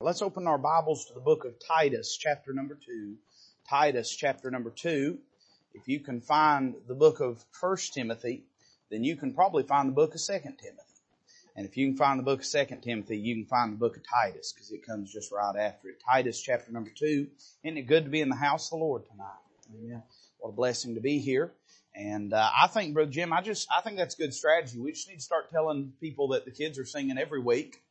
Let's open our Bibles to the book of Titus, chapter number 2. Titus, chapter number 2. If you can find the book of 1 Timothy, then you can probably find the book of 2 Timothy. And if you can find the book of 2 Timothy, you can find the book of Titus, because it comes just right after it. Titus, chapter number 2. Isn't it good to be in the house of the Lord tonight? Amen. What a blessing to be here. And uh, I think, Brother Jim, I just I think that's good strategy. We just need to start telling people that the kids are singing every week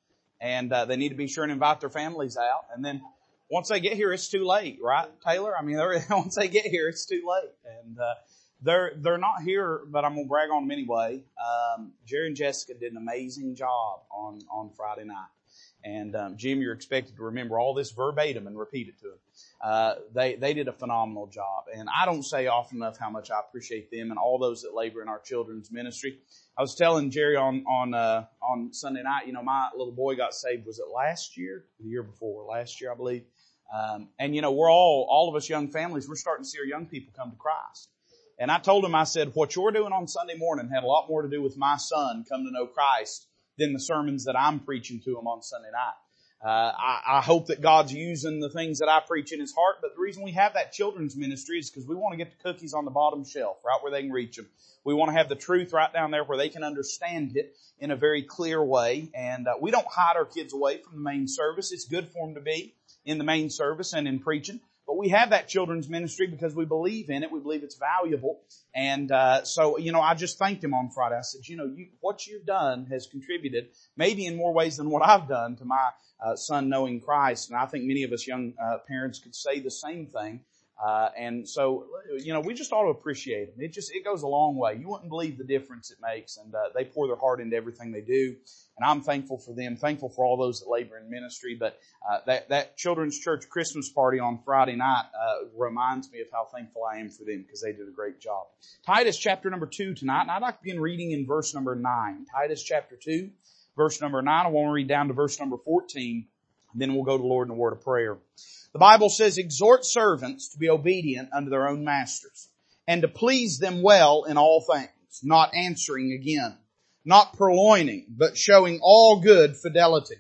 and uh, they need to be sure and invite their families out. And then once they get here, it's too late, right, Taylor? I mean, once they get here, it's too late, and uh, they're they're not here, but I'm gonna brag on them anyway. Um, Jerry and Jessica did an amazing job on on Friday night. And um, Jim, you're expected to remember all this verbatim and repeat it to them. Uh, they they did a phenomenal job, and I don't say often enough how much I appreciate them and all those that labor in our children's ministry. I was telling Jerry on on uh, on Sunday night, you know, my little boy got saved. Was it last year? The year before? Last year, I believe. Um, and you know, we're all all of us young families. We're starting to see our young people come to Christ. And I told him, I said, what you're doing on Sunday morning had a lot more to do with my son come to know Christ than the sermons that I'm preaching to them on Sunday night. Uh, I, I, hope that God's using the things that I preach in His heart, but the reason we have that children's ministry is because we want to get the cookies on the bottom shelf, right where they can reach them. We want to have the truth right down there where they can understand it in a very clear way, and uh, we don't hide our kids away from the main service. It's good for them to be in the main service and in preaching, but we have that children's ministry because we believe in it. We believe it's valuable. And, uh, so, you know, I just thanked him on Friday. I said, you know, you, what you've done has contributed maybe in more ways than what I've done to my, uh, son knowing Christ. And I think many of us young, uh, parents could say the same thing. Uh, and so, you know, we just ought to appreciate them. It just, it goes a long way. You wouldn't believe the difference it makes. And, uh, they pour their heart into everything they do. And I'm thankful for them, thankful for all those that labor in ministry. But, uh, that, that children's church Christmas party on Friday night, uh, reminds me of how thankful I am for them because they did a great job. Titus chapter number two tonight. And I'd like to begin reading in verse number nine. Titus chapter two, verse number nine. I want to read down to verse number 14. Then we'll go to the Lord in a word of prayer. The Bible says, exhort servants to be obedient unto their own masters and to please them well in all things, not answering again, not purloining, but showing all good fidelity,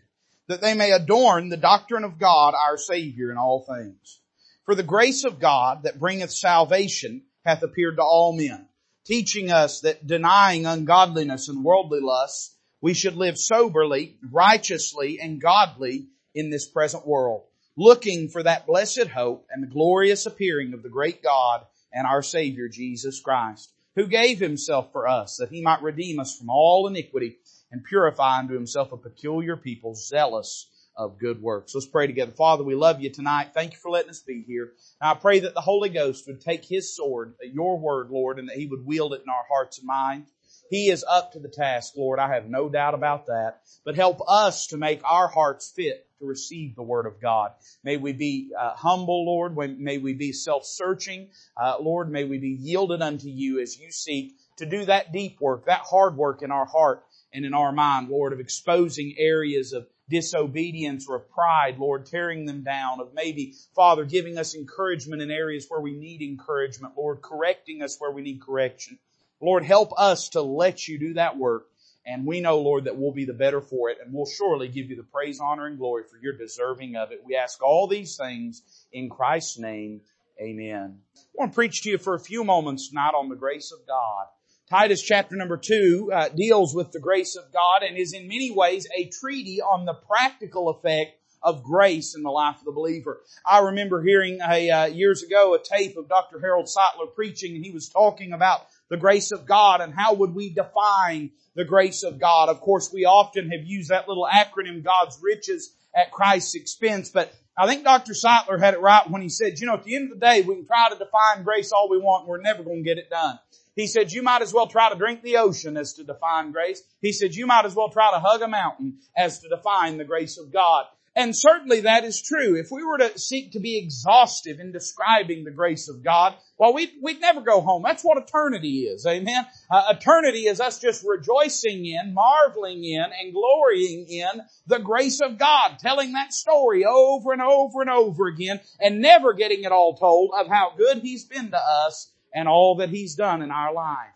that they may adorn the doctrine of God our Savior in all things. For the grace of God that bringeth salvation hath appeared to all men, teaching us that denying ungodliness and worldly lusts, we should live soberly, righteously, and godly in this present world looking for that blessed hope and the glorious appearing of the great God and our Savior Jesus Christ, who gave himself for us that he might redeem us from all iniquity and purify unto himself a peculiar people zealous of good works. Let's pray together. Father, we love you tonight. Thank you for letting us be here. I pray that the Holy Ghost would take his sword, your word, Lord, and that he would wield it in our hearts and minds. He is up to the task, Lord. I have no doubt about that. But help us to make our hearts fit to receive the Word of God. May we be uh, humble, Lord. May we be self-searching. Uh, Lord, may we be yielded unto you as you seek to do that deep work, that hard work in our heart and in our mind, Lord, of exposing areas of disobedience or of pride, Lord, tearing them down, of maybe, Father, giving us encouragement in areas where we need encouragement, Lord, correcting us where we need correction. Lord, help us to let you do that work. And we know, Lord, that we'll be the better for it and we'll surely give you the praise, honor, and glory for your deserving of it. We ask all these things in Christ's name. Amen. I want to preach to you for a few moments tonight on the grace of God. Titus chapter number two uh, deals with the grace of God and is in many ways a treaty on the practical effect of grace in the life of the believer. I remember hearing a, uh, years ago a tape of Dr. Harold Sightler preaching and he was talking about the grace of God and how would we define the grace of God. Of course, we often have used that little acronym, God's riches at Christ's expense, but I think Dr. Sightler had it right when he said, you know, at the end of the day, we can try to define grace all we want and we're never going to get it done. He said, you might as well try to drink the ocean as to define grace. He said, you might as well try to hug a mountain as to define the grace of God. And certainly that is true. If we were to seek to be exhaustive in describing the grace of God, well, we'd, we'd never go home. That's what eternity is. Amen. Uh, eternity is us just rejoicing in, marveling in, and glorying in the grace of God, telling that story over and over and over again, and never getting it all told of how good He's been to us and all that He's done in our life.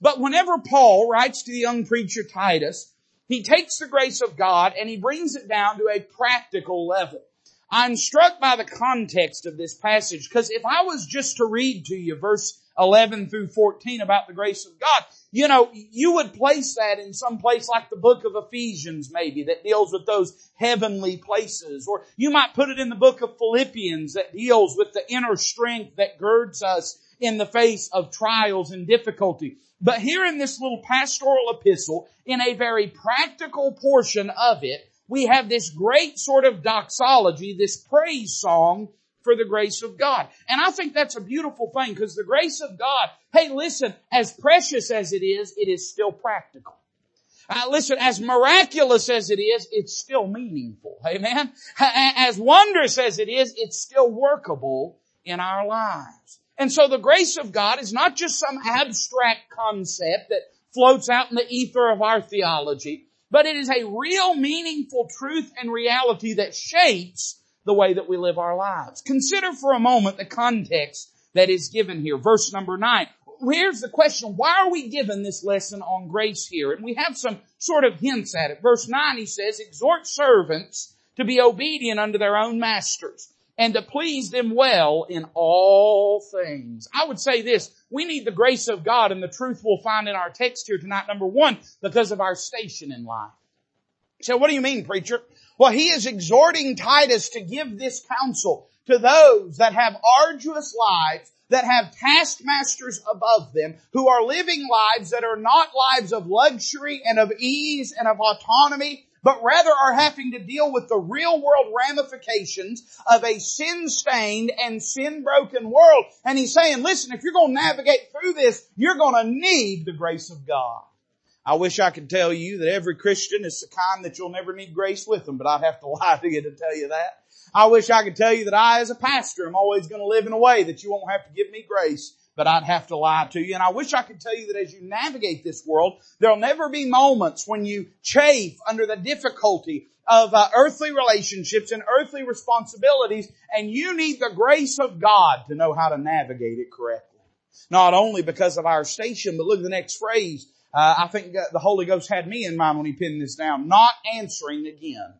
But whenever Paul writes to the young preacher Titus, he takes the grace of God and he brings it down to a practical level. I'm struck by the context of this passage because if I was just to read to you verse 11 through 14 about the grace of God, you know, you would place that in some place like the book of Ephesians maybe that deals with those heavenly places. Or you might put it in the book of Philippians that deals with the inner strength that girds us in the face of trials and difficulty. But here in this little pastoral epistle, in a very practical portion of it, we have this great sort of doxology, this praise song for the grace of God. And I think that's a beautiful thing because the grace of God, hey listen, as precious as it is, it is still practical. Uh, listen, as miraculous as it is, it's still meaningful. Amen? As wondrous as it is, it's still workable in our lives. And so the grace of God is not just some abstract concept that floats out in the ether of our theology but it is a real meaningful truth and reality that shapes the way that we live our lives. Consider for a moment the context that is given here. Verse number nine. Here's the question. Why are we given this lesson on grace here? And we have some sort of hints at it. Verse nine, he says, exhort servants to be obedient unto their own masters and to please them well in all things. I would say this, we need the grace of God and the truth we'll find in our text here tonight, number one, because of our station in life. So what do you mean, preacher? Well, he is exhorting Titus to give this counsel to those that have arduous lives, that have taskmasters above them, who are living lives that are not lives of luxury and of ease and of autonomy, but rather are having to deal with the real world ramifications of a sin stained and sin broken world. And he's saying, listen, if you're going to navigate through this, you're going to need the grace of God. I wish I could tell you that every Christian is the kind that you'll never need grace with them, but I'd have to lie to you to tell you that. I wish I could tell you that I as a pastor am always going to live in a way that you won't have to give me grace but I'd have to lie to you. And I wish I could tell you that as you navigate this world, there'll never be moments when you chafe under the difficulty of uh, earthly relationships and earthly responsibilities, and you need the grace of God to know how to navigate it correctly. Not only because of our station, but look at the next phrase. Uh, I think the Holy Ghost had me in mind when he pinned this down. Not answering again.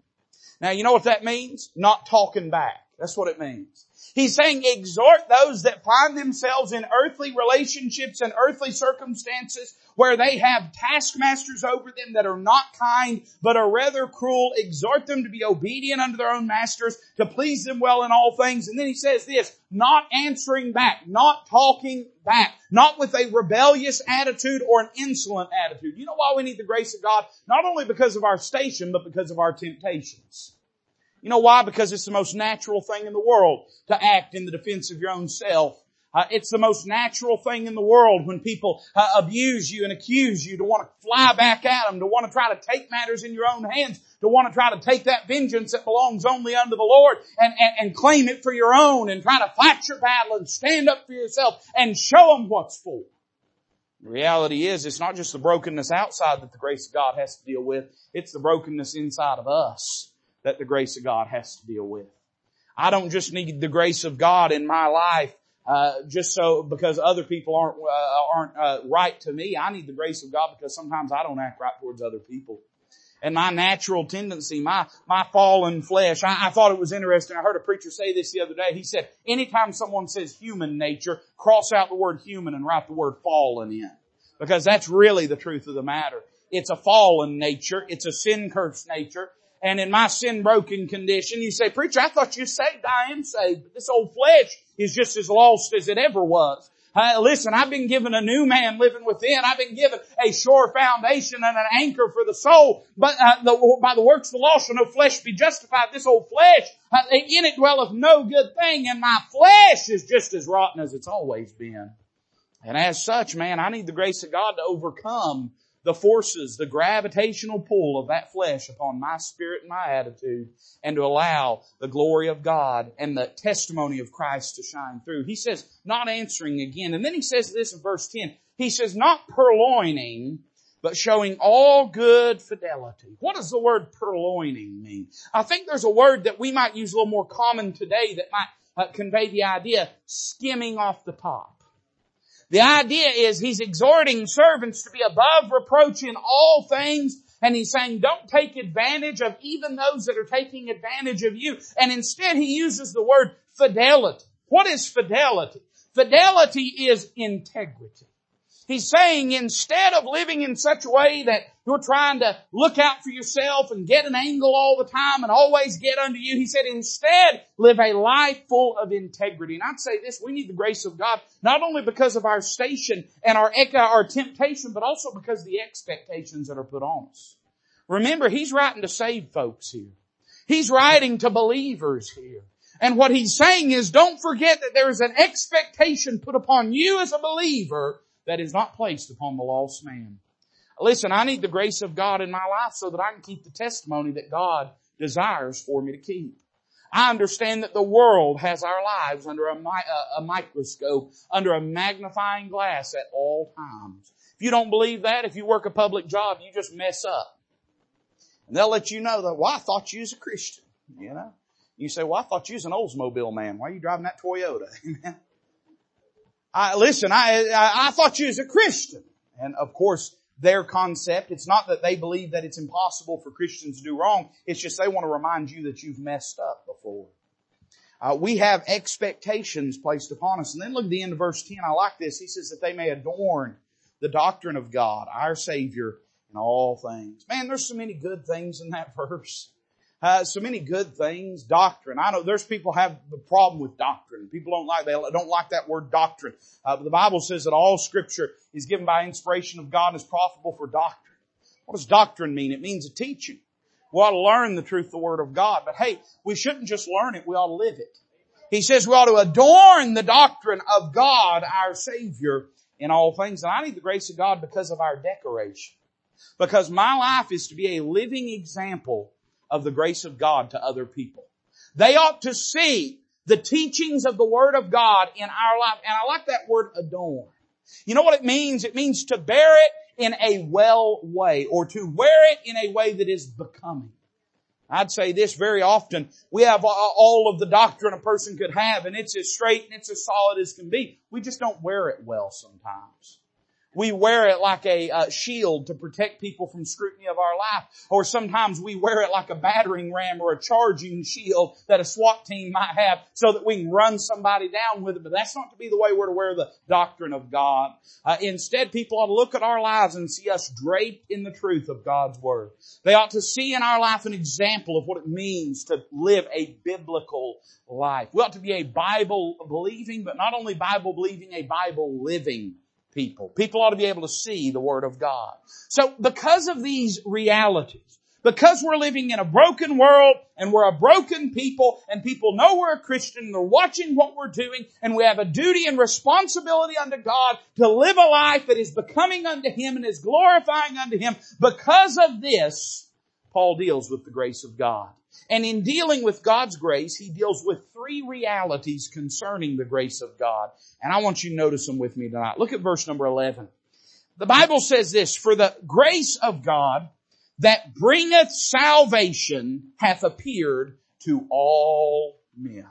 Now, you know what that means? Not talking back. That's what it means. He's saying exhort those that find themselves in earthly relationships and earthly circumstances where they have taskmasters over them that are not kind, but are rather cruel. Exhort them to be obedient unto their own masters, to please them well in all things. And then he says this, not answering back, not talking back, not with a rebellious attitude or an insolent attitude. You know why we need the grace of God? Not only because of our station, but because of our temptations. You know why? Because it's the most natural thing in the world to act in the defense of your own self. Uh, it's the most natural thing in the world when people uh, abuse you and accuse you to want to fly back at them, to want to try to take matters in your own hands, to want to try to take that vengeance that belongs only unto the Lord and, and, and claim it for your own and try to fight your battle and stand up for yourself and show them what's for. The reality is, it's not just the brokenness outside that the grace of God has to deal with, it's the brokenness inside of us that the grace of God has to deal with. I don't just need the grace of God in my life uh, just so because other people aren't uh, aren't uh, right to me. I need the grace of God because sometimes I don't act right towards other people. And my natural tendency, my my fallen flesh. I, I thought it was interesting. I heard a preacher say this the other day. He said, anytime someone says human nature, cross out the word human and write the word fallen in, because that's really the truth of the matter. It's a fallen nature. It's a sin cursed nature and in my sin broken condition, you say, preacher, I thought you saved. I am saved, but this old flesh is just as lost as it ever was. Uh, listen, I've been given a new man living within. I've been given a sure foundation and an anchor for the soul. But uh, the, by the works of the law shall no flesh be justified. This old flesh, uh, in it dwelleth no good thing, and my flesh is just as rotten as it's always been. And as such, man, I need the grace of God to overcome the forces, the gravitational pull of that flesh upon my spirit and my attitude and to allow the glory of God and the testimony of Christ to shine through. He says, not answering again. And then he says this in verse 10. He says, not purloining, but showing all good fidelity. What does the word purloining mean? I think there's a word that we might use a little more common today that might uh, convey the idea skimming off the top. The idea is he's exhorting servants to be above reproach in all things And he's saying, don't take advantage of even those that are taking advantage of you. And instead he uses the word fidelity. What is fidelity? Fidelity is integrity. He's saying instead of living in such a way that you're trying to look out for yourself and get an angle all the time and always get under you, he said instead live a life full of integrity. And I'd say this, we need the grace of God not only because of our station and our, our temptation, but also because the expectations that are put on us. Remember, he's writing to save folks here. He's writing to believers here. And what he's saying is don't forget that there is an expectation put upon you as a believer that is not placed upon the lost man. Listen, I need the grace of God in my life so that I can keep the testimony that God desires for me to keep. I understand that the world has our lives under a, uh, a, microscope, under a magnifying glass at all times. If you don't believe that, if you work a public job, you just mess up. And they'll let you know that, well, I thought you was a Christian, you know. You say, well, I thought you was an Oldsmobile man. Why are you driving that Toyota? I, listen, I, I, I thought you was a Christian. And of course, their concept, it's not that they believe that it's impossible for Christians to do wrong. It's just they want to remind you that you've messed up before. Uh, we have expectations placed upon us. And then look at the end of verse 10. I like this. He says that they may adorn the doctrine of God, our Savior, in all things. Man, there's so many good things in that verse uh, so many good things. Doctrine. I know there's people have the problem with doctrine. People don't like they don't like that word doctrine. Uh, but the Bible says that all Scripture is given by inspiration of God and is profitable for doctrine. What does doctrine mean? It means a teaching. We ought to learn the truth, the Word of God. But hey, we shouldn't just learn it, we ought to live it. He says we ought to adorn the doctrine of God, our Savior, in all things. And I need the grace of God because of our decoration. Because my life is to be a living example of the grace of God to other people. They ought to see the teachings of the Word of God in our life. And I like that word adorn. You know what it means? It means to bear it in a well way or to wear it in a way that is becoming. I'd say this very often. We have all of the doctrine a person could have and it's as straight and it's as solid as can be. We just don't wear it well sometimes. We wear it like a uh, shield to protect people from scrutiny of our life. Or sometimes we wear it like a battering ram or a charging shield that a SWAT team might have so that we can run somebody down with it. But that's not to be the way we're to wear the doctrine of God. Uh, instead, people ought to look at our lives and see us draped in the truth of God's Word. They ought to see in our life an example of what it means to live a biblical life. We ought to be a Bible believing, but not only Bible believing, a Bible living people. People ought to be able to see the Word of God. So because of these realities, because we're living in a broken world and we're a broken people and people know we're a Christian and they're watching what we're doing and we have a duty and responsibility unto God to live a life that is becoming unto Him and is glorifying unto Him. Because of this, Paul deals with the grace of God. And in dealing with God's grace, he deals with three realities concerning the grace of God. And I want you to notice them with me tonight. Look at verse number 11. The Bible says this, for the grace of God that bringeth salvation hath appeared to all men.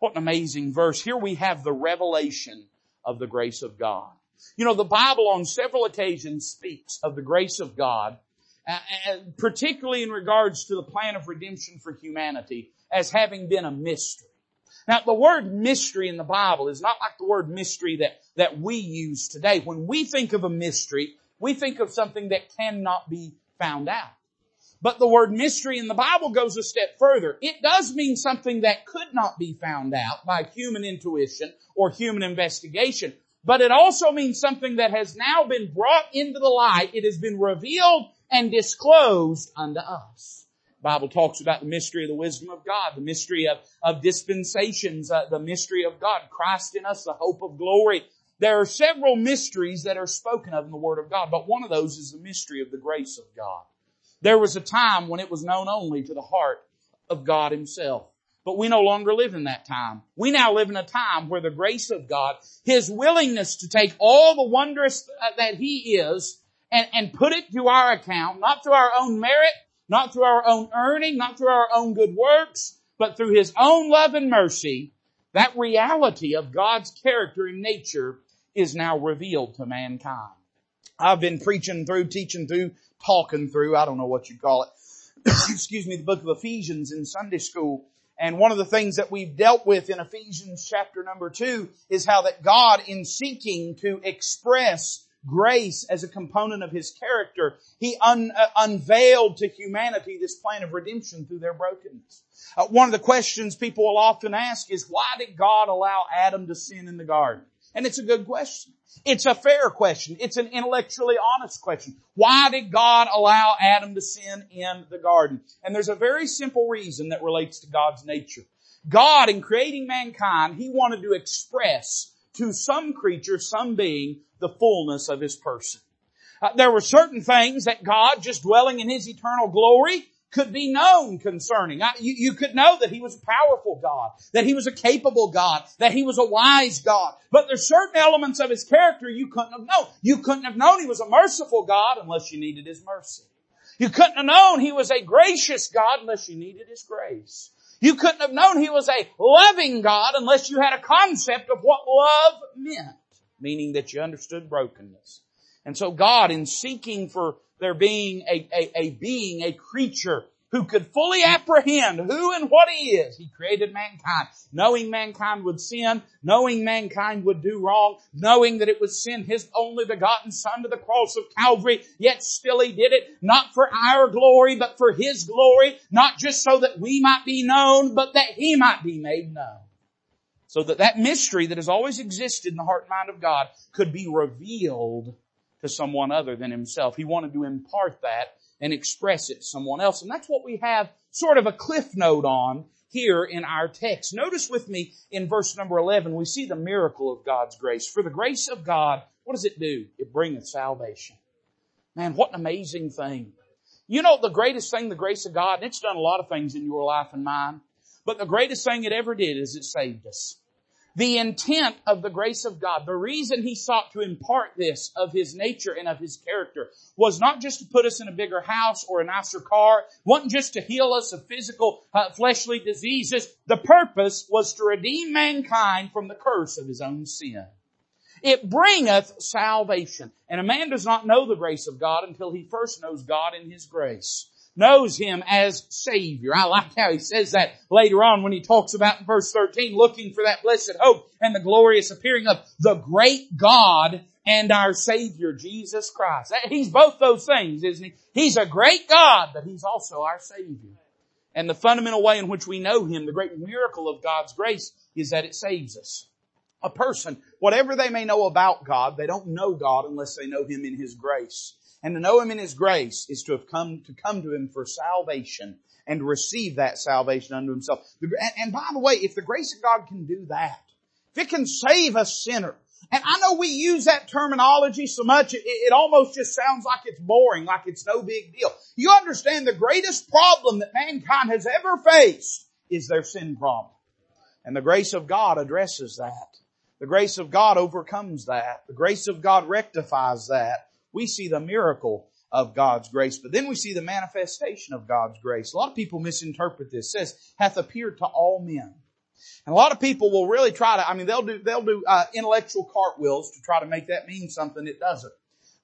What an amazing verse. Here we have the revelation of the grace of God. You know, the Bible on several occasions speaks of the grace of God and particularly in regards to the plan of redemption for humanity as having been a mystery. Now, the word mystery in the Bible is not like the word mystery that, that we use today. When we think of a mystery, we think of something that cannot be found out. But the word mystery in the Bible goes a step further. It does mean something that could not be found out by human intuition or human investigation. But it also means something that has now been brought into the light. It has been revealed and disclosed unto us. Bible talks about the mystery of the wisdom of God, the mystery of, of dispensations, uh, the mystery of God, Christ in us, the hope of glory. There are several mysteries that are spoken of in the Word of God, but one of those is the mystery of the grace of God. There was a time when it was known only to the heart of God Himself. But we no longer live in that time. We now live in a time where the grace of God, His willingness to take all the wondrous uh, that He is and, and put it to our account, not through our own merit, not through our own earning, not through our own good works, but through His own love and mercy, that reality of God's character and nature is now revealed to mankind. I've been preaching through, teaching through talking through, I don't know what you call it, excuse me, the book of Ephesians in Sunday school. And one of the things that we've dealt with in Ephesians chapter number two is how that God in seeking to express grace as a component of His character, He un, uh, unveiled to humanity this plan of redemption through their brokenness. Uh, one of the questions people will often ask is, why did God allow Adam to sin in the garden? And it's a good question. It's a fair question. It's an intellectually honest question. Why did God allow Adam to sin in the garden? And there's a very simple reason that relates to God's nature. God, in creating mankind, He wanted to express to some creature, some being, the fullness of His person. Uh, there were certain things that God, just dwelling in His eternal glory, could be known concerning. I, you, you could know that He was a powerful God, that He was a capable God, that He was a wise God. But there's certain elements of His character you couldn't have known. You couldn't have known He was a merciful God unless you needed His mercy. You couldn't have known He was a gracious God unless you needed His grace. You couldn't have known He was a loving God unless you had a concept of what love meant, meaning that you understood brokenness. And so God, in seeking for there being a, a, a being, a creature who could fully apprehend who and what he is. He created mankind, knowing mankind would sin, knowing mankind would do wrong, knowing that it would send his only begotten son to the cross of Calvary, yet still he did it, not for our glory, but for his glory, not just so that we might be known, but that he might be made known. So that that mystery that has always existed in the heart and mind of God could be revealed to someone other than himself. He wanted to impart that and express it to someone else. And that's what we have sort of a cliff note on here in our text. Notice with me in verse number 11, we see the miracle of God's grace. For the grace of God, what does it do? It bringeth salvation. Man, what an amazing thing. You know the greatest thing, the grace of God, and it's done a lot of things in your life and mine, but the greatest thing it ever did is it saved us. The intent of the grace of God, the reason He sought to impart this of His nature and of His character was not just to put us in a bigger house or a nicer car, wasn't just to heal us of physical, uh, fleshly diseases. The purpose was to redeem mankind from the curse of his own sin. It bringeth salvation. And a man does not know the grace of God until he first knows God in His grace knows him as Savior. I like how he says that later on when he talks about in verse 13, looking for that blessed hope and the glorious appearing of the great God and our Savior, Jesus Christ. He's both those things, isn't he? He's a great God, but He's also our Savior. And the fundamental way in which we know Him, the great miracle of God's grace, is that it saves us. A person, whatever they may know about God, they don't know God unless they know Him in His grace. And to know Him in His grace is to have come, to come to Him for salvation and receive that salvation unto Himself. And by the way, if the grace of God can do that, if it can save a sinner, and I know we use that terminology so much, it, it, almost just sounds like it's boring, like it's no big deal. You understand the greatest problem that mankind has ever faced is their sin problem. And the grace of God addresses that. The grace of God overcomes that. The grace of God rectifies that we see the miracle of God's grace, but then we see the manifestation of God's grace. A lot of people misinterpret this. It says, hath appeared to all men. And a lot of people will really try to, I mean, they'll do, they'll do, uh, intellectual cartwheels to try to make that mean something it doesn't.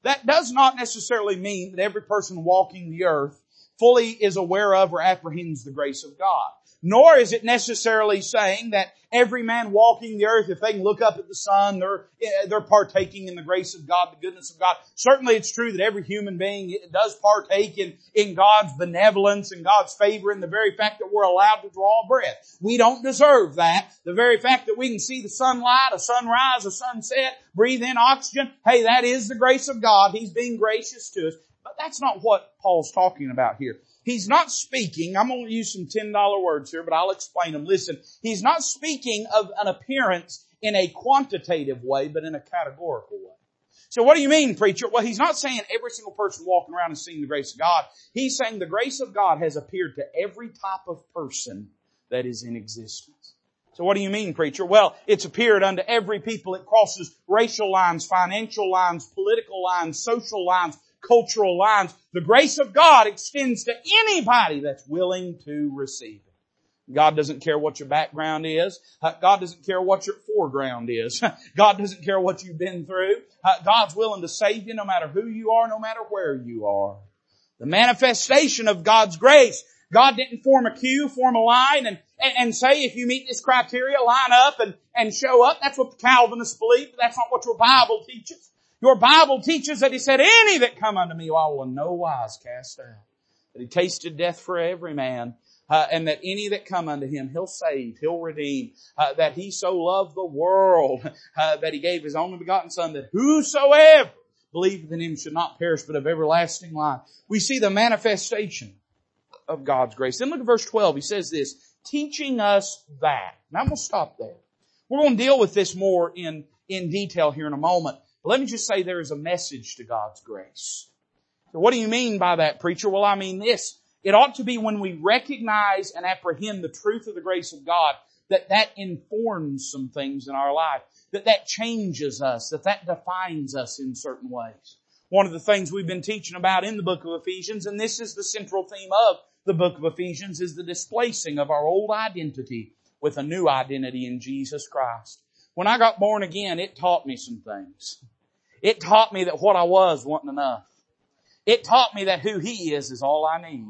That does not necessarily mean that every person walking the earth fully is aware of or apprehends the grace of God. Nor is it necessarily saying that every man walking the earth, if they can look up at the sun, they're, eh, they're partaking in the grace of God, the goodness of God. Certainly it's true that every human being does partake in, in God's benevolence and God's favor in the very fact that we're allowed to draw breath. We don't deserve that. The very fact that we can see the sunlight, a sunrise, a sunset, breathe in oxygen, hey, that is the grace of God. He's being gracious to us. But that's not what Paul's talking about here. He's not speaking, I'm going to use some $10 words here, but I'll explain them. Listen, he's not speaking of an appearance in a quantitative way, but in a categorical way. So what do you mean, preacher? Well, he's not saying every single person walking around is seeing the grace of God. He's saying the grace of God has appeared to every type of person that is in existence. So what do you mean, preacher? Well, it's appeared unto every people. It crosses racial lines, financial lines, political lines, social lines, cultural lines. The grace of God extends to anybody that's willing to receive it. God doesn't care what your background is. Uh, God doesn't care what your foreground is. God doesn't care what you've been through. Uh, God's willing to save you no matter who you are, no matter where you are. The manifestation of God's grace. God didn't form a queue, form a line, and, and, and, say if you meet this criteria, line up and, and show up. That's what the Calvinists believe. but That's not what your Bible teaches. Your Bible teaches that He said, any that come unto me, I will in no wise cast out. That He tasted death for every man uh, and that any that come unto him, he'll save, he'll redeem, uh, that he so loved the world, uh, that he gave his only begotten son, that whosoever believeth in him should not perish, but have everlasting life. We see the manifestation of God's grace. Then look at verse 12. He says this, teaching us that. Now I'm going to stop there. We're going to deal with this more in, in detail here in a moment. But let me just say there is a message to God's grace. So what do you mean by that, preacher? Well, I mean this. It ought to be when we recognize and apprehend the truth of the grace of God that that informs some things in our life, that that changes us, that that defines us in certain ways. One of the things we've been teaching about in the book of Ephesians, and this is the central theme of the book of Ephesians, is the displacing of our old identity with a new identity in Jesus Christ. When I got born again, it taught me some things. It taught me that what I was wasn't enough. It taught me that who He is is all I need.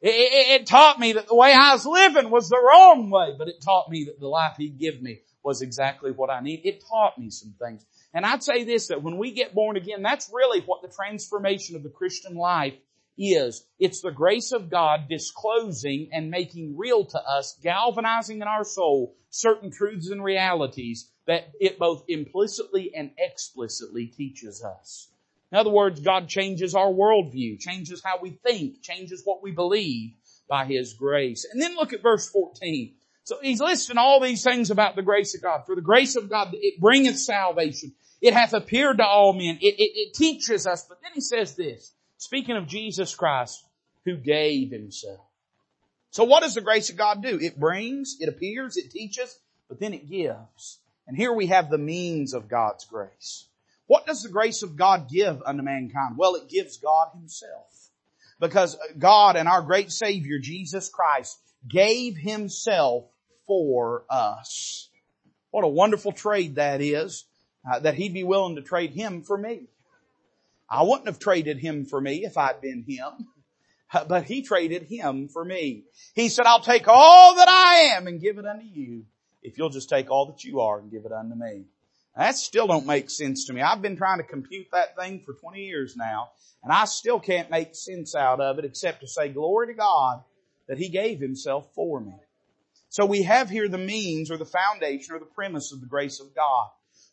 It, it, it, taught me that the way I was living was the wrong way, but it taught me that the life He'd give me was exactly what I need. It taught me some things. And I'd say this, that when we get born again, that's really what the transformation of the Christian life is. It's the grace of God disclosing and making real to us, galvanizing in our soul certain truths and realities that it both implicitly and explicitly teaches us. In other words, God changes our worldview, changes how we think, changes what we believe by His grace. And then look at verse 14. So he's listing all these things about the grace of God. For the grace of God, it bringeth salvation. It hath appeared to all men. It, it, it teaches us. But then he says this, speaking of Jesus Christ, who gave himself. So what does the grace of God do? It brings, it appears, it teaches, but then it gives. And here we have the means of God's grace. What does the grace of God give unto mankind? Well, it gives God himself. Because God and our great Savior, Jesus Christ, gave himself for us. What a wonderful trade that is, uh, that he'd be willing to trade him for me. I wouldn't have traded him for me if I'd been him, but he traded him for me. He said, I'll take all that I am and give it unto you if you'll just take all that you are and give it unto me. That still don't make sense to me. I've been trying to compute that thing for 20 years now, and I still can't make sense out of it except to say glory to God that He gave Himself for me. So we have here the means or the foundation or the premise of the grace of God.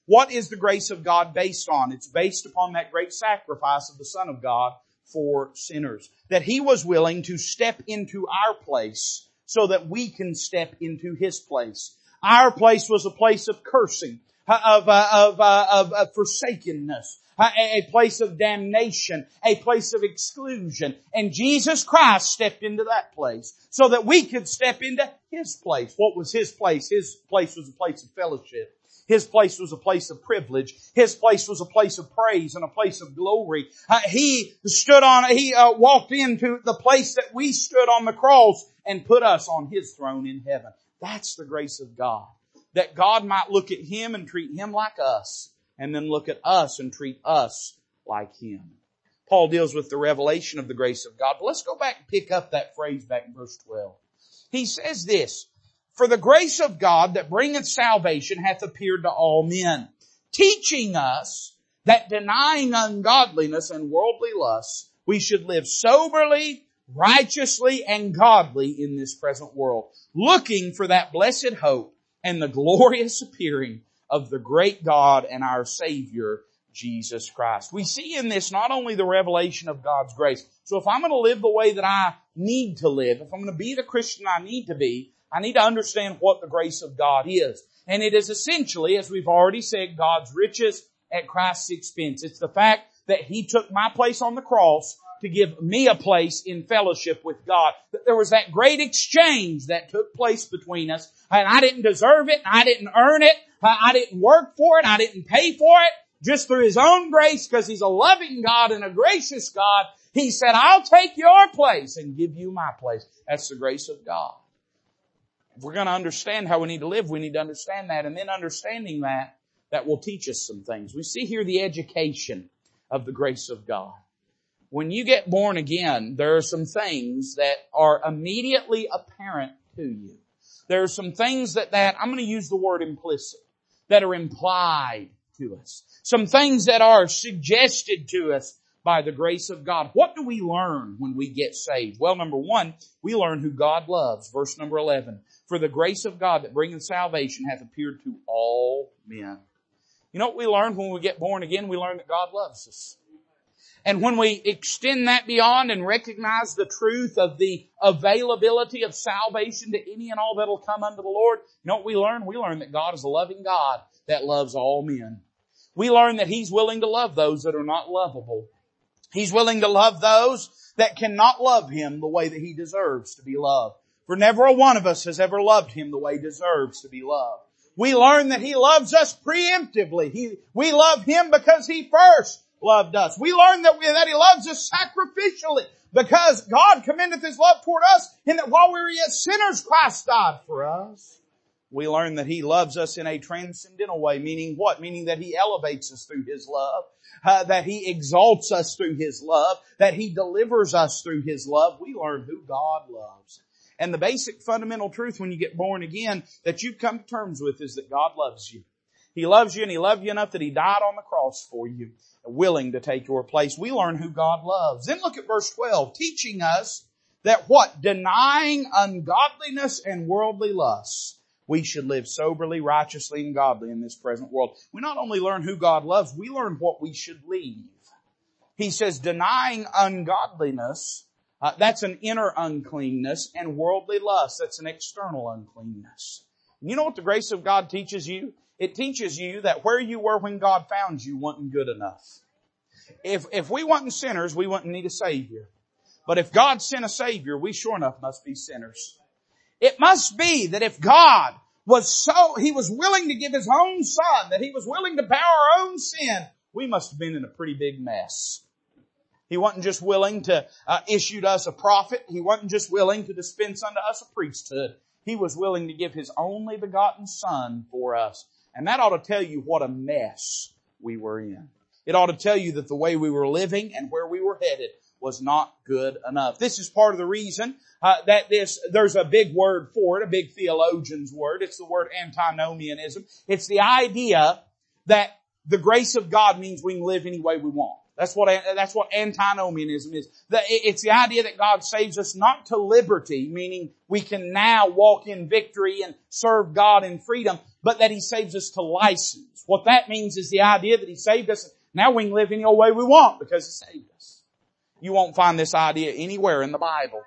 What is the grace of God based on? It's based upon that great sacrifice of the Son of God for sinners. That He was willing to step into our place so that we can step into His place. Our place was a place of cursing of, uh, of, uh, of, of forsakenness, a place of damnation, a place of exclusion. And Jesus Christ stepped into that place so that we could step into His place. What was His place? His place was a place of fellowship. His place was a place of privilege. His place was a place of praise and a place of glory. Uh, he stood on, he uh, walked into the place that we stood on the cross and put us on His throne in heaven. That's the grace of God that God might look at him and treat him like us, and then look at us and treat us like him. Paul deals with the revelation of the grace of God. But let's go back and pick up that phrase back in verse 12. He says this, For the grace of God that bringeth salvation hath appeared to all men, teaching us that denying ungodliness and worldly lusts, we should live soberly, righteously, and godly in this present world, looking for that blessed hope and the glorious appearing of the great God and our Savior, Jesus Christ. We see in this not only the revelation of God's grace. So if I'm going to live the way that I need to live, if I'm going to be the Christian I need to be, I need to understand what the grace of God is. And it is essentially, as we've already said, God's riches at Christ's expense. It's the fact that He took my place on the cross to give me a place in fellowship with God. That there was that great exchange that took place between us, and I didn't deserve it, I didn't earn it, I didn't work for it, I didn't pay for it. Just through His own grace, because He's a loving God and a gracious God, He said, I'll take your place and give you my place. That's the grace of God. We're going to understand how we need to live, we need to understand that. And then understanding that, that will teach us some things. We see here the education of the grace of God. when you get born again, there are some things that are immediately apparent to you. There are some things that, that, I'm going to use the word implicit, that are implied to us. Some things that are suggested to us by the grace of God. What do we learn when we get saved? Well, number one, we learn who God loves. Verse number 11. For the grace of God that bringeth salvation hath appeared to all men. You know what we learn when we get born again? We learn that God loves us. And when we extend that beyond and recognize the truth of the availability of salvation to any and all that will come unto the Lord, you know what we learn? We learn that God is a loving God that loves all men. We learn that He's willing to love those that are not lovable. He's willing to love those that cannot love Him the way that He deserves to be loved. For never a one of us has ever loved Him the way He deserves to be loved. We learn that He loves us preemptively. He, we love Him because He first loved us. We learn that, we, that He loves us sacrificially because God commendeth His love toward us in that while we were yet sinners, Christ died for us. We learn that He loves us in a transcendental way, meaning what? Meaning that He elevates us through His love, uh, that He exalts us through His love, that He delivers us through His love. We learn who God loves. And the basic fundamental truth when you get born again that you've come to terms with is that God loves you. He loves you and He loved you enough that He died on the cross for you, willing to take your place. We learn who God loves. Then look at verse 12, teaching us that what? Denying ungodliness and worldly lusts, we should live soberly, righteously, and godly in this present world. We not only learn who God loves, we learn what we should leave. He says denying ungodliness, uh, that's an inner uncleanness, and worldly lust, that's an external uncleanness. And you know what the grace of God teaches you? It teaches you that where you were when God found you wasn't good enough. If, if we wasn't sinners, we wouldn't need a savior. But if God sent a savior, we sure enough must be sinners. It must be that if God was so, He was willing to give His own Son, that He was willing to bear our own sin, we must have been in a pretty big mess. He wasn't just willing to uh, issue to us a prophet. He wasn't just willing to dispense unto us a priesthood. He was willing to give His only begotten Son for us. And that ought to tell you what a mess we were in. It ought to tell you that the way we were living and where we were headed was not good enough. This is part of the reason uh, that this there's a big word for it, a big theologian's word. It's the word antinomianism. It's the idea that the grace of God means we can live any way we want. That's what that's what antinomianism is. It's the idea that God saves us not to liberty, meaning we can now walk in victory and serve God in freedom, but that He saves us to license. What that means is the idea that He saved us. Now we can live any old way we want because He saved us. You won't find this idea anywhere in the Bible,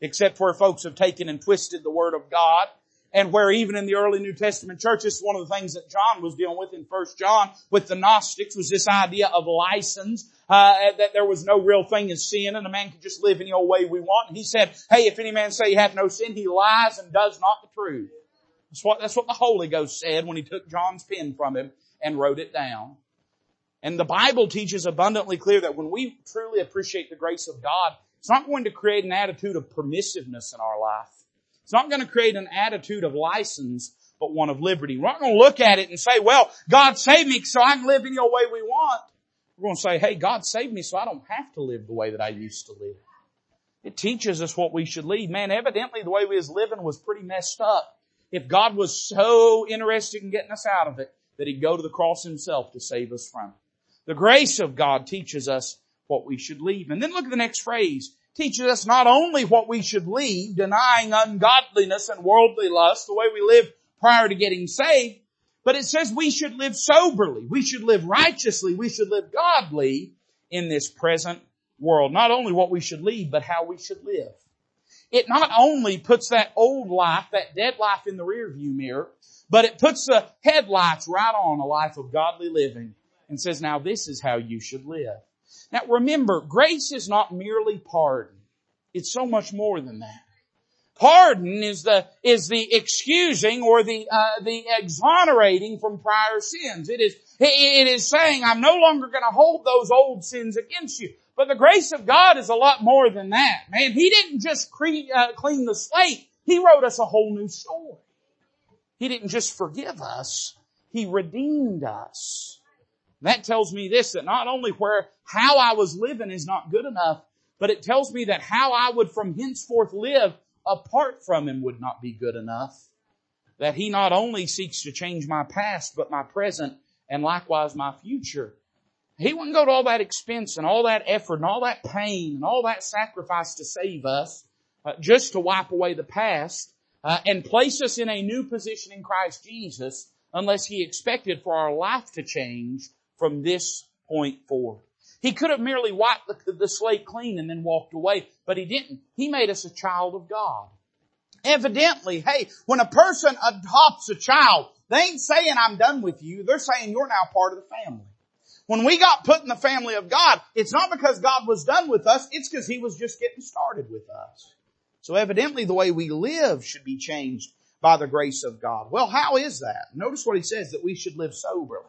except where folks have taken and twisted the Word of God and where even in the early New Testament churches, one of the things that John was dealing with in First John with the Gnostics was this idea of license, uh, that there was no real thing as sin and a man could just live any old way we want. And he said, hey, if any man say he hath no sin, he lies and does not the truth. That's what, that's what the Holy Ghost said when he took John's pen from him and wrote it down. And the Bible teaches abundantly clear that when we truly appreciate the grace of God, it's not going to create an attitude of permissiveness in our life. It's not going to create an attitude of license, but one of liberty. We're not going to look at it and say, well, God saved me so I can live any way we want. We're going to say, hey, God saved me so I don't have to live the way that I used to live. It teaches us what we should lead. Man, evidently the way we was living was pretty messed up if God was so interested in getting us out of it that He'd go to the cross Himself to save us from it. The grace of God teaches us what we should leave. And then look at the next phrase. Teaches us not only what we should leave, denying ungodliness and worldly lust, the way we lived prior to getting saved, but it says we should live soberly. We should live righteously. We should live godly in this present world. Not only what we should leave, but how we should live it not only puts that old life, that dead life in the rearview mirror, but it puts the headlights right on a life of godly living and says, now this is how you should live. Now remember, grace is not merely pardon. It's so much more than that. Pardon is the, is the excusing or the, uh, the exonerating from prior sins. It is, it is saying, I'm no longer going to hold those old sins against you. But the grace of God is a lot more than that. Man, He didn't just cre- uh, clean the slate. He wrote us a whole new story. He didn't just forgive us. He redeemed us. That tells me this, that not only where, how I was living is not good enough, but it tells me that how I would from henceforth live apart from Him would not be good enough. That He not only seeks to change my past, but my present and likewise my future. He wouldn't go to all that expense and all that effort and all that pain and all that sacrifice to save us, uh, just to wipe away the past, uh, and place us in a new position in Christ Jesus unless He expected for our life to change from this point forward. He could have merely wiped the, the slate clean and then walked away, but He didn't. He made us a child of God. Evidently, hey, when a person adopts a child, they ain't saying I'm done with you. They're saying you're now part of the family. When we got put in the family of God, it's not because God was done with us, it's because He was just getting started with us. So evidently the way we live should be changed by the grace of God. Well, how is that? Notice what He says, that we should live soberly.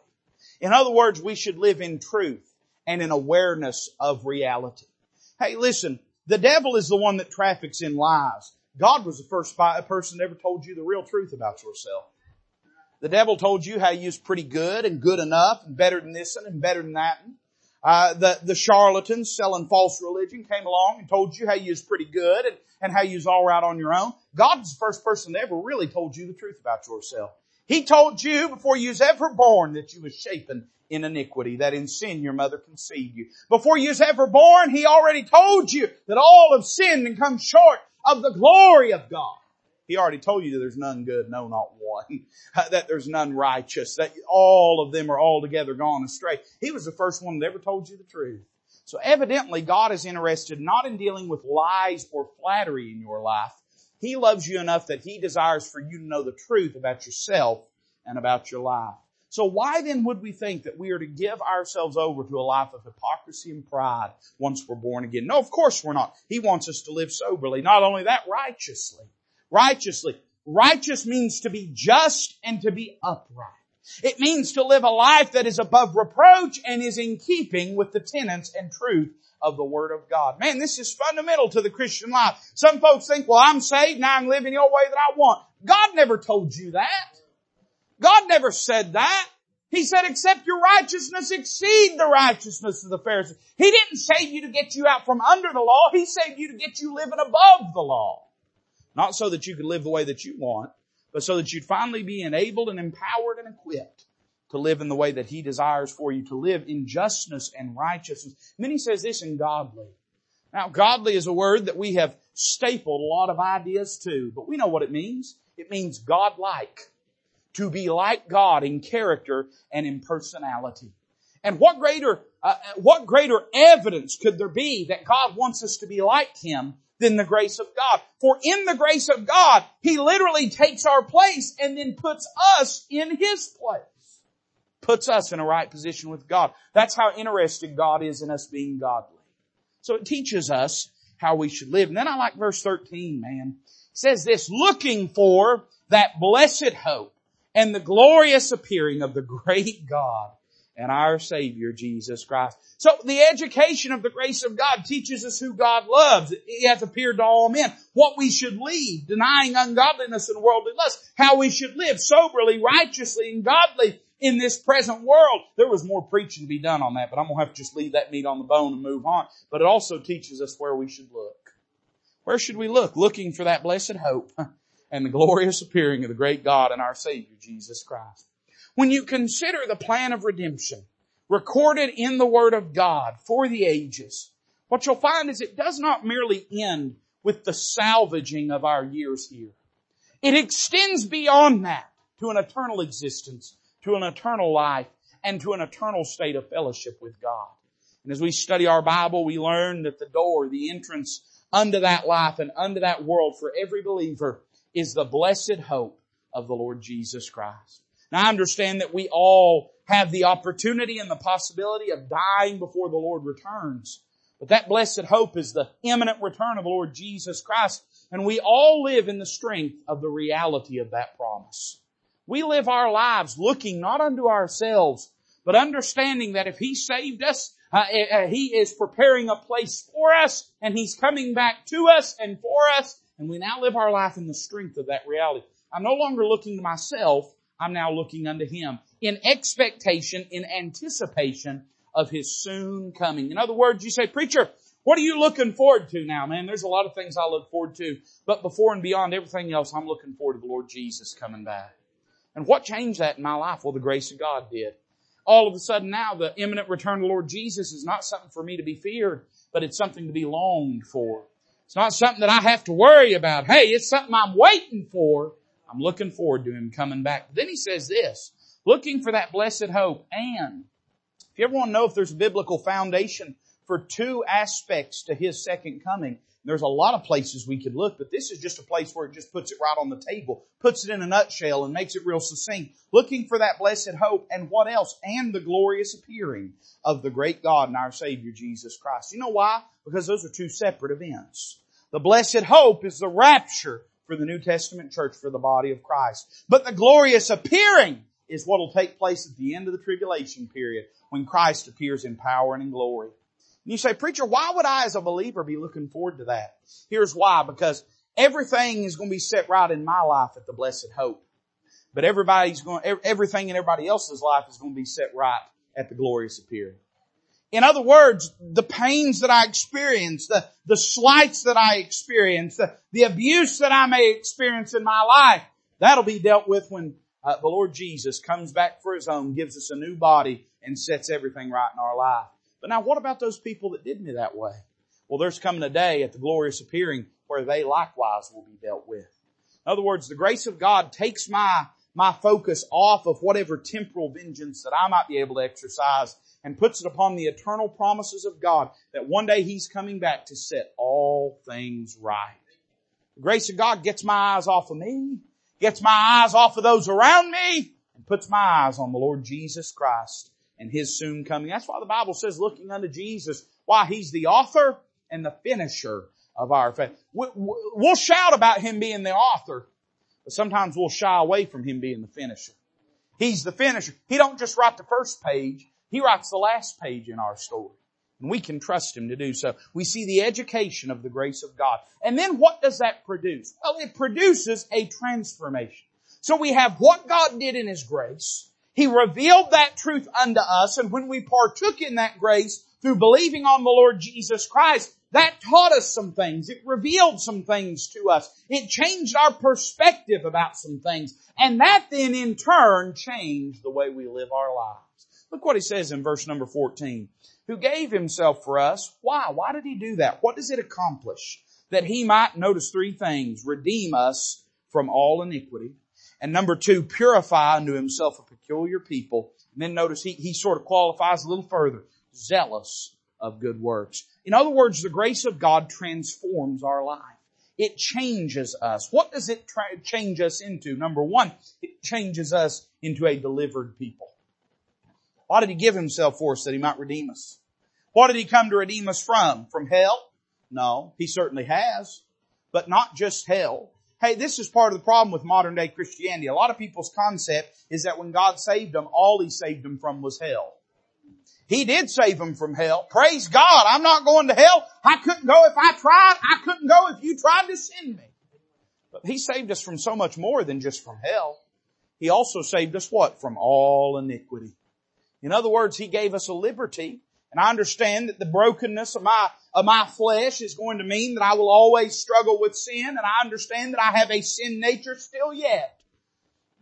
In other words, we should live in truth and in awareness of reality. Hey, listen, the devil is the one that traffics in lies. God was the first person that ever told you the real truth about yourself. The devil told you how you was pretty good and good enough and better than this and better than that. Uh, the, the charlatans selling false religion came along and told you how you was pretty good and, and how you was all right on your own. God's the first person that ever really told you the truth about yourself. He told you before you was ever born that you was shapen in iniquity, that in sin your mother conceived you. Before you was ever born, He already told you that all have sinned and come short of the glory of God. He already told you that there's none good, no, not one. that there's none righteous, that all of them are altogether gone astray. He was the first one that ever told you the truth. So evidently God is interested not in dealing with lies or flattery in your life. He loves you enough that He desires for you to know the truth about yourself and about your life. So why then would we think that we are to give ourselves over to a life of hypocrisy and pride once we're born again? No, of course we're not. He wants us to live soberly. Not only that, righteously righteously. Righteous means to be just and to be upright. It means to live a life that is above reproach and is in keeping with the tenets and truth of the Word of God. Man, this is fundamental to the Christian life. Some folks think, well, I'm saved, now I'm living your way that I want. God never told you that. God never said that. He said, except your righteousness exceed the righteousness of the Pharisees. He didn't save you to get you out from under the law. He saved you to get you living above the law. Not so that you could live the way that you want, but so that you'd finally be enabled and empowered and equipped to live in the way that He desires for you to live in justness and righteousness. And then He says this in godly. Now, godly is a word that we have stapled a lot of ideas to, but we know what it means. It means God-like. To be like God in character and in personality. And what greater, uh, what greater evidence could there be that God wants us to be like Him than the grace of God. For in the grace of God, He literally takes our place and then puts us in His place. Puts us in a right position with God. That's how interested God is in us being godly. So it teaches us how we should live. And then I like verse 13, man. It says this, looking for that blessed hope and the glorious appearing of the great God and our Savior, Jesus Christ. So the education of the grace of God teaches us who God loves. He has appeared to all men. What we should lead, denying ungodliness and worldly lust. How we should live soberly, righteously, and godly in this present world. There was more preaching to be done on that, but I'm going to have to just leave that meat on the bone and move on. But it also teaches us where we should look. Where should we look? Looking for that blessed hope and the glorious appearing of the great God and our Savior, Jesus Christ. When you consider the plan of redemption recorded in the Word of God for the ages, what you'll find is it does not merely end with the salvaging of our years here. It extends beyond that to an eternal existence, to an eternal life, and to an eternal state of fellowship with God. And as we study our Bible, we learn that the door, the entrance unto that life and unto that world for every believer is the blessed hope of the Lord Jesus Christ. Now I understand that we all have the opportunity and the possibility of dying before the Lord returns. But that blessed hope is the imminent return of the Lord Jesus Christ. And we all live in the strength of the reality of that promise. We live our lives looking not unto ourselves, but understanding that if He saved us, uh, uh, He is preparing a place for us, and He's coming back to us and for us, and we now live our life in the strength of that reality. I'm no longer looking to myself, I'm now looking unto Him in expectation, in anticipation of His soon coming. In other words, you say, preacher, what are you looking forward to now, man? There's a lot of things I look forward to, but before and beyond everything else, I'm looking forward to the Lord Jesus coming back. And what changed that in my life? Well, the grace of God did. All of a sudden now, the imminent return of the Lord Jesus is not something for me to be feared, but it's something to be longed for. It's not something that I have to worry about. Hey, it's something I'm waiting for. I'm looking forward to Him coming back. But then He says this, looking for that blessed hope and if you ever want to know if there's a biblical foundation for two aspects to His second coming, there's a lot of places we could look, but this is just a place where it just puts it right on the table, puts it in a nutshell and makes it real succinct. Looking for that blessed hope and what else? And the glorious appearing of the great God and our Savior Jesus Christ. You know why? Because those are two separate events. The blessed hope is the rapture for the New Testament church for the body of Christ. But the glorious appearing is what will take place at the end of the tribulation period when Christ appears in power and in glory. And you say, preacher, why would I as a believer be looking forward to that? Here's why, because everything is going to be set right in my life at the blessed hope. But everybody's going, everything in everybody else's life is going to be set right at the glorious appearing. In other words, the pains that I experience, the, the slights that I experience, the, the abuse that I may experience in my life, that'll be dealt with when uh, the Lord Jesus comes back for His own, gives us a new body, and sets everything right in our life. But now what about those people that did me that way? Well, there's coming a day at the glorious appearing where they likewise will be dealt with. In other words, the grace of God takes my, my focus off of whatever temporal vengeance that I might be able to exercise and puts it upon the eternal promises of God that one day He's coming back to set all things right. The grace of God gets my eyes off of me, gets my eyes off of those around me, and puts my eyes on the Lord Jesus Christ and His soon coming. That's why the Bible says looking unto Jesus, why He's the author and the finisher of our faith. We'll shout about Him being the author, but sometimes we'll shy away from Him being the finisher. He's the finisher. He don't just write the first page, He writes the last page in our story. And we can trust Him to do so. We see the education of the grace of God. And then what does that produce? Well, it produces a transformation. So we have what God did in His grace, he revealed that truth unto us, and when we partook in that grace through believing on the Lord Jesus Christ, that taught us some things. It revealed some things to us. It changed our perspective about some things. And that then in turn changed the way we live our lives. Look what he says in verse number 14. Who gave himself for us. Why? Why did he do that? What does it accomplish? That he might, notice three things, redeem us from all iniquity and number two, purify unto himself a peculiar people. And then notice he, he sort of qualifies a little further. Zealous of good works. In other words, the grace of God transforms our life. It changes us. What does it try, change us into? Number one, it changes us into a delivered people. Why did he give himself for us that he might redeem us? What did he come to redeem us from? From hell? No, he certainly has. But not just hell. Hey, this is part of the problem with modern day Christianity. A lot of people's concept is that when God saved them, all He saved them from was hell. He did save them from hell. Praise God. I'm not going to hell. I couldn't go if I tried. I couldn't go if you tried to send me. But He saved us from so much more than just from hell. He also saved us what? From all iniquity. In other words, He gave us a liberty and I understand that the brokenness of my, of my flesh is going to mean that I will always struggle with sin, and I understand that I have a sin nature still yet.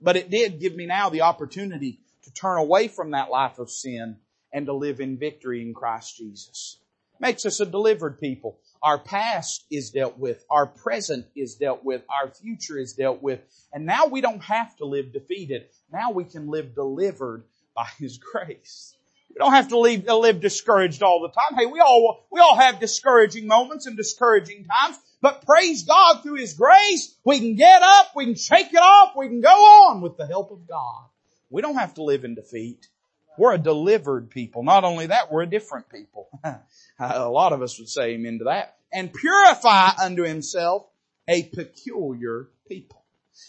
But it did give me now the opportunity to turn away from that life of sin and to live in victory in Christ Jesus. Makes us a delivered people. Our past is dealt with. Our present is dealt with. Our future is dealt with. And now we don't have to live defeated. Now we can live delivered by His grace. We don't have to live, uh, live discouraged all the time. Hey, we all, we all have discouraging moments and discouraging times, but praise God through His grace, we can get up, we can shake it off, we can go on with the help of God. We don't have to live in defeat. We're a delivered people. Not only that, we're a different people. a lot of us would say amen to that. And purify unto himself a peculiar people.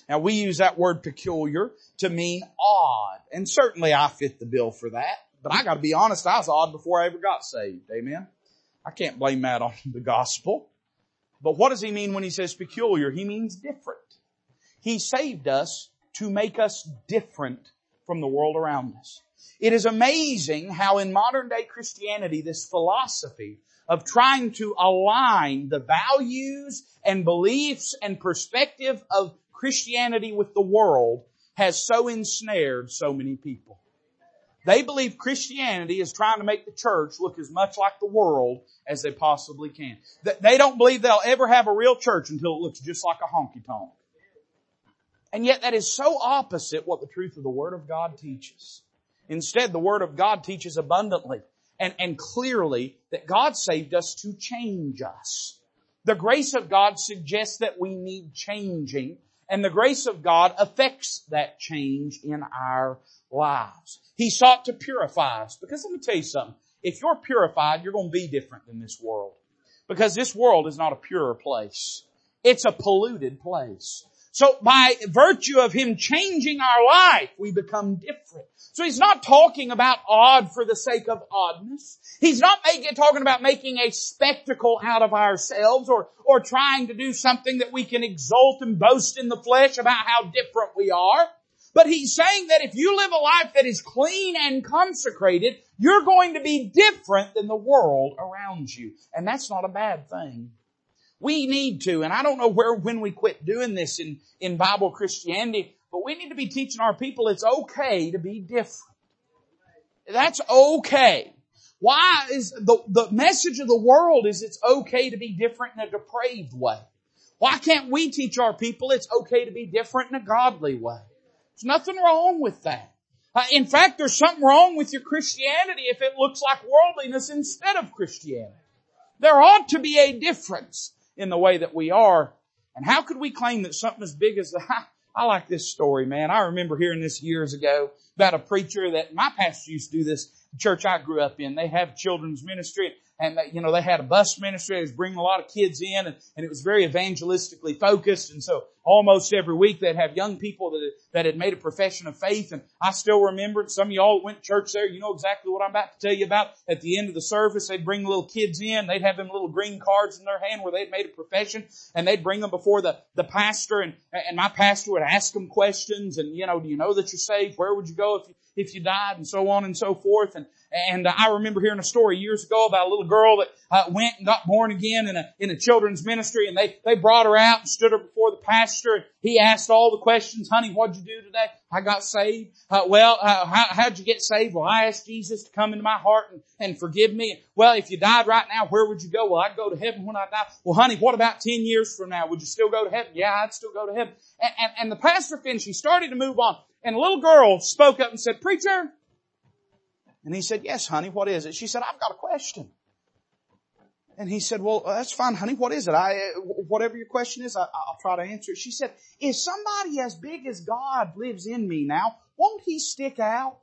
Now we use that word peculiar to mean odd. And certainly I fit the bill for that. But I gotta be honest, I was odd before I ever got saved. Amen. I can't blame that on the gospel. But what does he mean when he says peculiar? He means different. He saved us to make us different from the world around us. It is amazing how in modern day Christianity this philosophy of trying to align the values and beliefs and perspective of Christianity with the world has so ensnared so many people. They believe Christianity is trying to make the church look as much like the world as they possibly can. They don't believe they'll ever have a real church until it looks just like a honky tonk. And yet that is so opposite what the truth of the Word of God teaches. Instead, the Word of God teaches abundantly and, and clearly that God saved us to change us. The grace of God suggests that we need changing and the grace of God affects that change in our lives. He sought to purify us because let me tell you something. If you're purified, you're going to be different than this world because this world is not a pure place. It's a polluted place. So by virtue of Him changing our life, we become different. So He's not talking about odd for the sake of oddness. He's not making, talking about making a spectacle out of ourselves or, or trying to do something that we can exult and boast in the flesh about how different we are. But He's saying that if you live a life that is clean and consecrated, you're going to be different than the world around you. And that's not a bad thing. We need to, and I don't know where, when we quit doing this in, in Bible Christianity, but we need to be teaching our people it's okay to be different. That's okay. Why is the, the message of the world is it's okay to be different in a depraved way? Why can't we teach our people it's okay to be different in a godly way? There's nothing wrong with that. Uh, in fact, there's something wrong with your Christianity if it looks like worldliness instead of Christianity. There ought to be a difference in the way that we are. And how could we claim that something as big as the, I like this story, man. I remember hearing this years ago about a preacher that my pastor used to do this church I grew up in. They have children's ministry and uh, you know, they had a bus ministry. They was bringing a lot of kids in and, and it was very evangelistically focused. And so almost every week they'd have young people that, that had made a profession of faith. And I still remember some of y'all went to church there. You know exactly what I'm about to tell you about. At the end of the service, they'd bring little kids in. They'd have them little green cards in their hand where they'd made a profession and they'd bring them before the, the pastor and, and my pastor would ask them questions and, you know, do you know that you're saved? Where would you go if you, if you died and so on and so forth. And, and I remember hearing a story years ago about a little girl that uh, went and got born again in a, in a children's ministry and they, they brought her out and stood her before the pastor and he asked all the questions, honey, what'd you do today? I got saved. Uh, well, uh, how, how'd you get saved? Well, I asked Jesus to come into my heart and, and forgive me. Well, if you died right now, where would you go? Well, I'd go to heaven when I die. Well, honey, what about 10 years from now? Would you still go to heaven? Yeah, I'd still go to heaven. And, and, and the pastor finished. He started to move on. And a little girl spoke up and said, preacher. And he said, yes, honey, what is it? She said, I've got a question. And he said, well, uh, that's fine, honey. What is it? I, uh, whatever your question is, I, will try to answer it. She said, if somebody as big as God lives in me now, won't he stick out?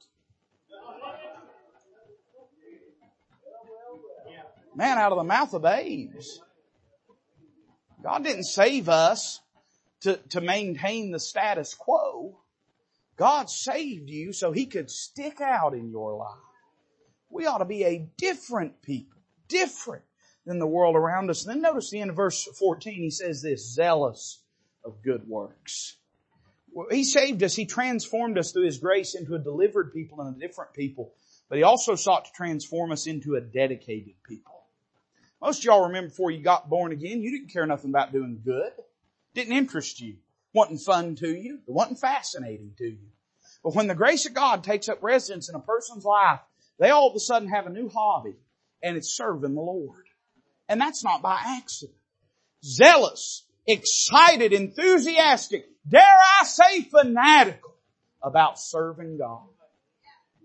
Man, out of the mouth of babes. God didn't save us to, to maintain the status quo. God saved you so He could stick out in your life. We ought to be a different people, different than the world around us. And then notice the end of verse 14, He says this, zealous of good works. Well, he saved us. He transformed us through His grace into a delivered people and a different people. But He also sought to transform us into a dedicated people. Most of y'all remember before you got born again, you didn't care nothing about doing good. Didn't interest you wasn't fun to you. It wasn't fascinating to you. But when the grace of God takes up residence in a person's life, they all of a sudden have a new hobby and it's serving the Lord. And that's not by accident. Zealous, excited, enthusiastic, dare I say fanatical about serving God.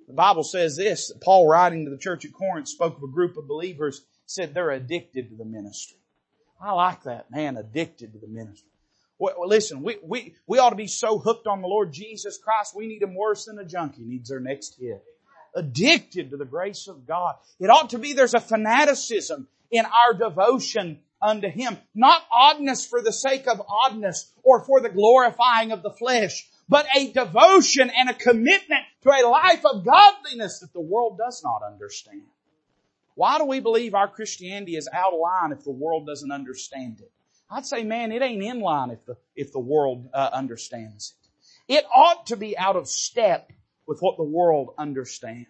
The Bible says this, Paul writing to the church at Corinth spoke of a group of believers, said they're addicted to the ministry. I like that, man, addicted to the ministry. Well, listen, we, we, we ought to be so hooked on the Lord Jesus Christ, we need Him worse than a junkie needs their next hit. Addicted to the grace of God. It ought to be there's a fanaticism in our devotion unto Him. Not oddness for the sake of oddness or for the glorifying of the flesh, but a devotion and a commitment to a life of godliness that the world does not understand. Why do we believe our Christianity is out of line if the world doesn't understand it? I'd say, man, it ain't in line if the, if the world uh, understands it. It ought to be out of step with what the world understands.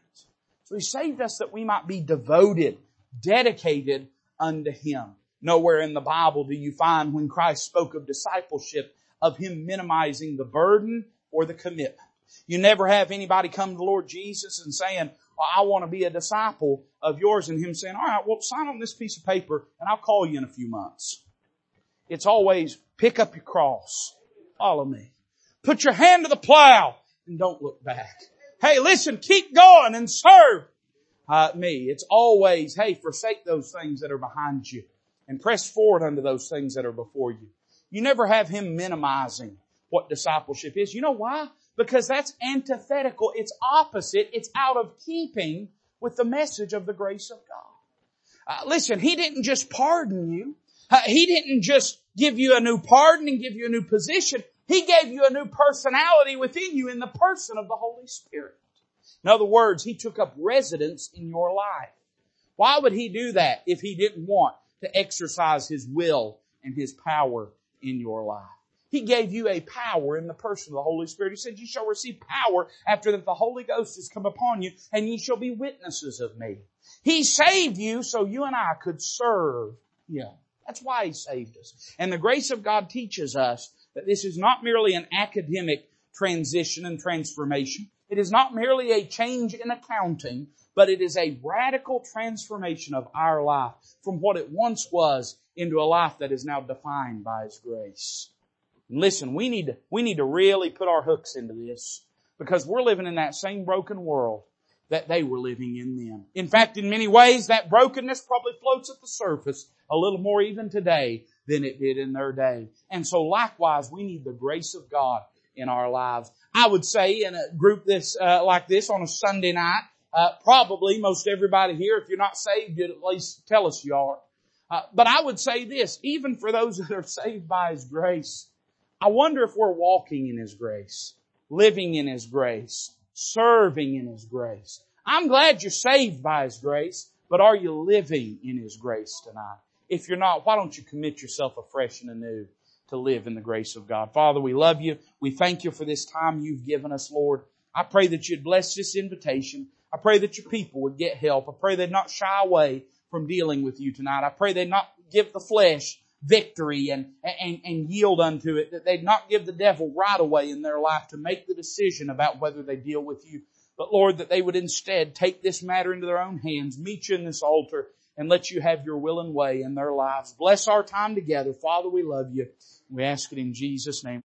So He saved us that we might be devoted, dedicated unto Him. Nowhere in the Bible do you find when Christ spoke of discipleship of Him minimizing the burden or the commitment. You never have anybody come to the Lord Jesus and saying, well, I want to be a disciple of yours and Him saying, all right, well, sign on this piece of paper and I'll call you in a few months. It's always pick up your cross. Follow me. Put your hand to the plow and don't look back. Hey, listen, keep going and serve uh, me. It's always, hey, forsake those things that are behind you and press forward unto those things that are before you. You never have him minimizing what discipleship is. You know why? Because that's antithetical. It's opposite. It's out of keeping with the message of the grace of God. Uh, listen, he didn't just pardon you. Uh, he didn't just give you a new pardon and give you a new position. He gave you a new personality within you in the person of the Holy Spirit. In other words, He took up residence in your life. Why would He do that if He didn't want to exercise His will and His power in your life? He gave you a power in the person of the Holy Spirit. He said, you shall receive power after that the Holy Ghost has come upon you and ye shall be witnesses of me. He saved you so you and I could serve Him. That's why He saved us. And the grace of God teaches us that this is not merely an academic transition and transformation. It is not merely a change in accounting, but it is a radical transformation of our life from what it once was into a life that is now defined by His grace. And listen, we need to, we need to really put our hooks into this because we're living in that same broken world that they were living in then. In fact, in many ways, that brokenness probably floats at the surface a little more even today than it did in their day. And so likewise, we need the grace of God in our lives. I would say in a group this, uh, like this on a Sunday night, uh, probably most everybody here, if you're not saved, you'd at least tell us you are. Uh, but I would say this, even for those that are saved by His grace, I wonder if we're walking in His grace, living in His grace, serving in His grace. I'm glad you're saved by His grace, but are you living in His grace tonight? If you're not, why don't you commit yourself afresh and anew to live in the grace of God? Father, we love you. We thank you for this time you've given us, Lord. I pray that you'd bless this invitation. I pray that your people would get help. I pray they'd not shy away from dealing with you tonight. I pray they'd not give the flesh victory and, and, and yield unto it, that they'd not give the devil right away in their life to make the decision about whether they deal with you. But Lord, that they would instead take this matter into their own hands, meet you in this altar, and let you have your will and way in their lives. Bless our time together. Father, we love you. We ask it in Jesus' name.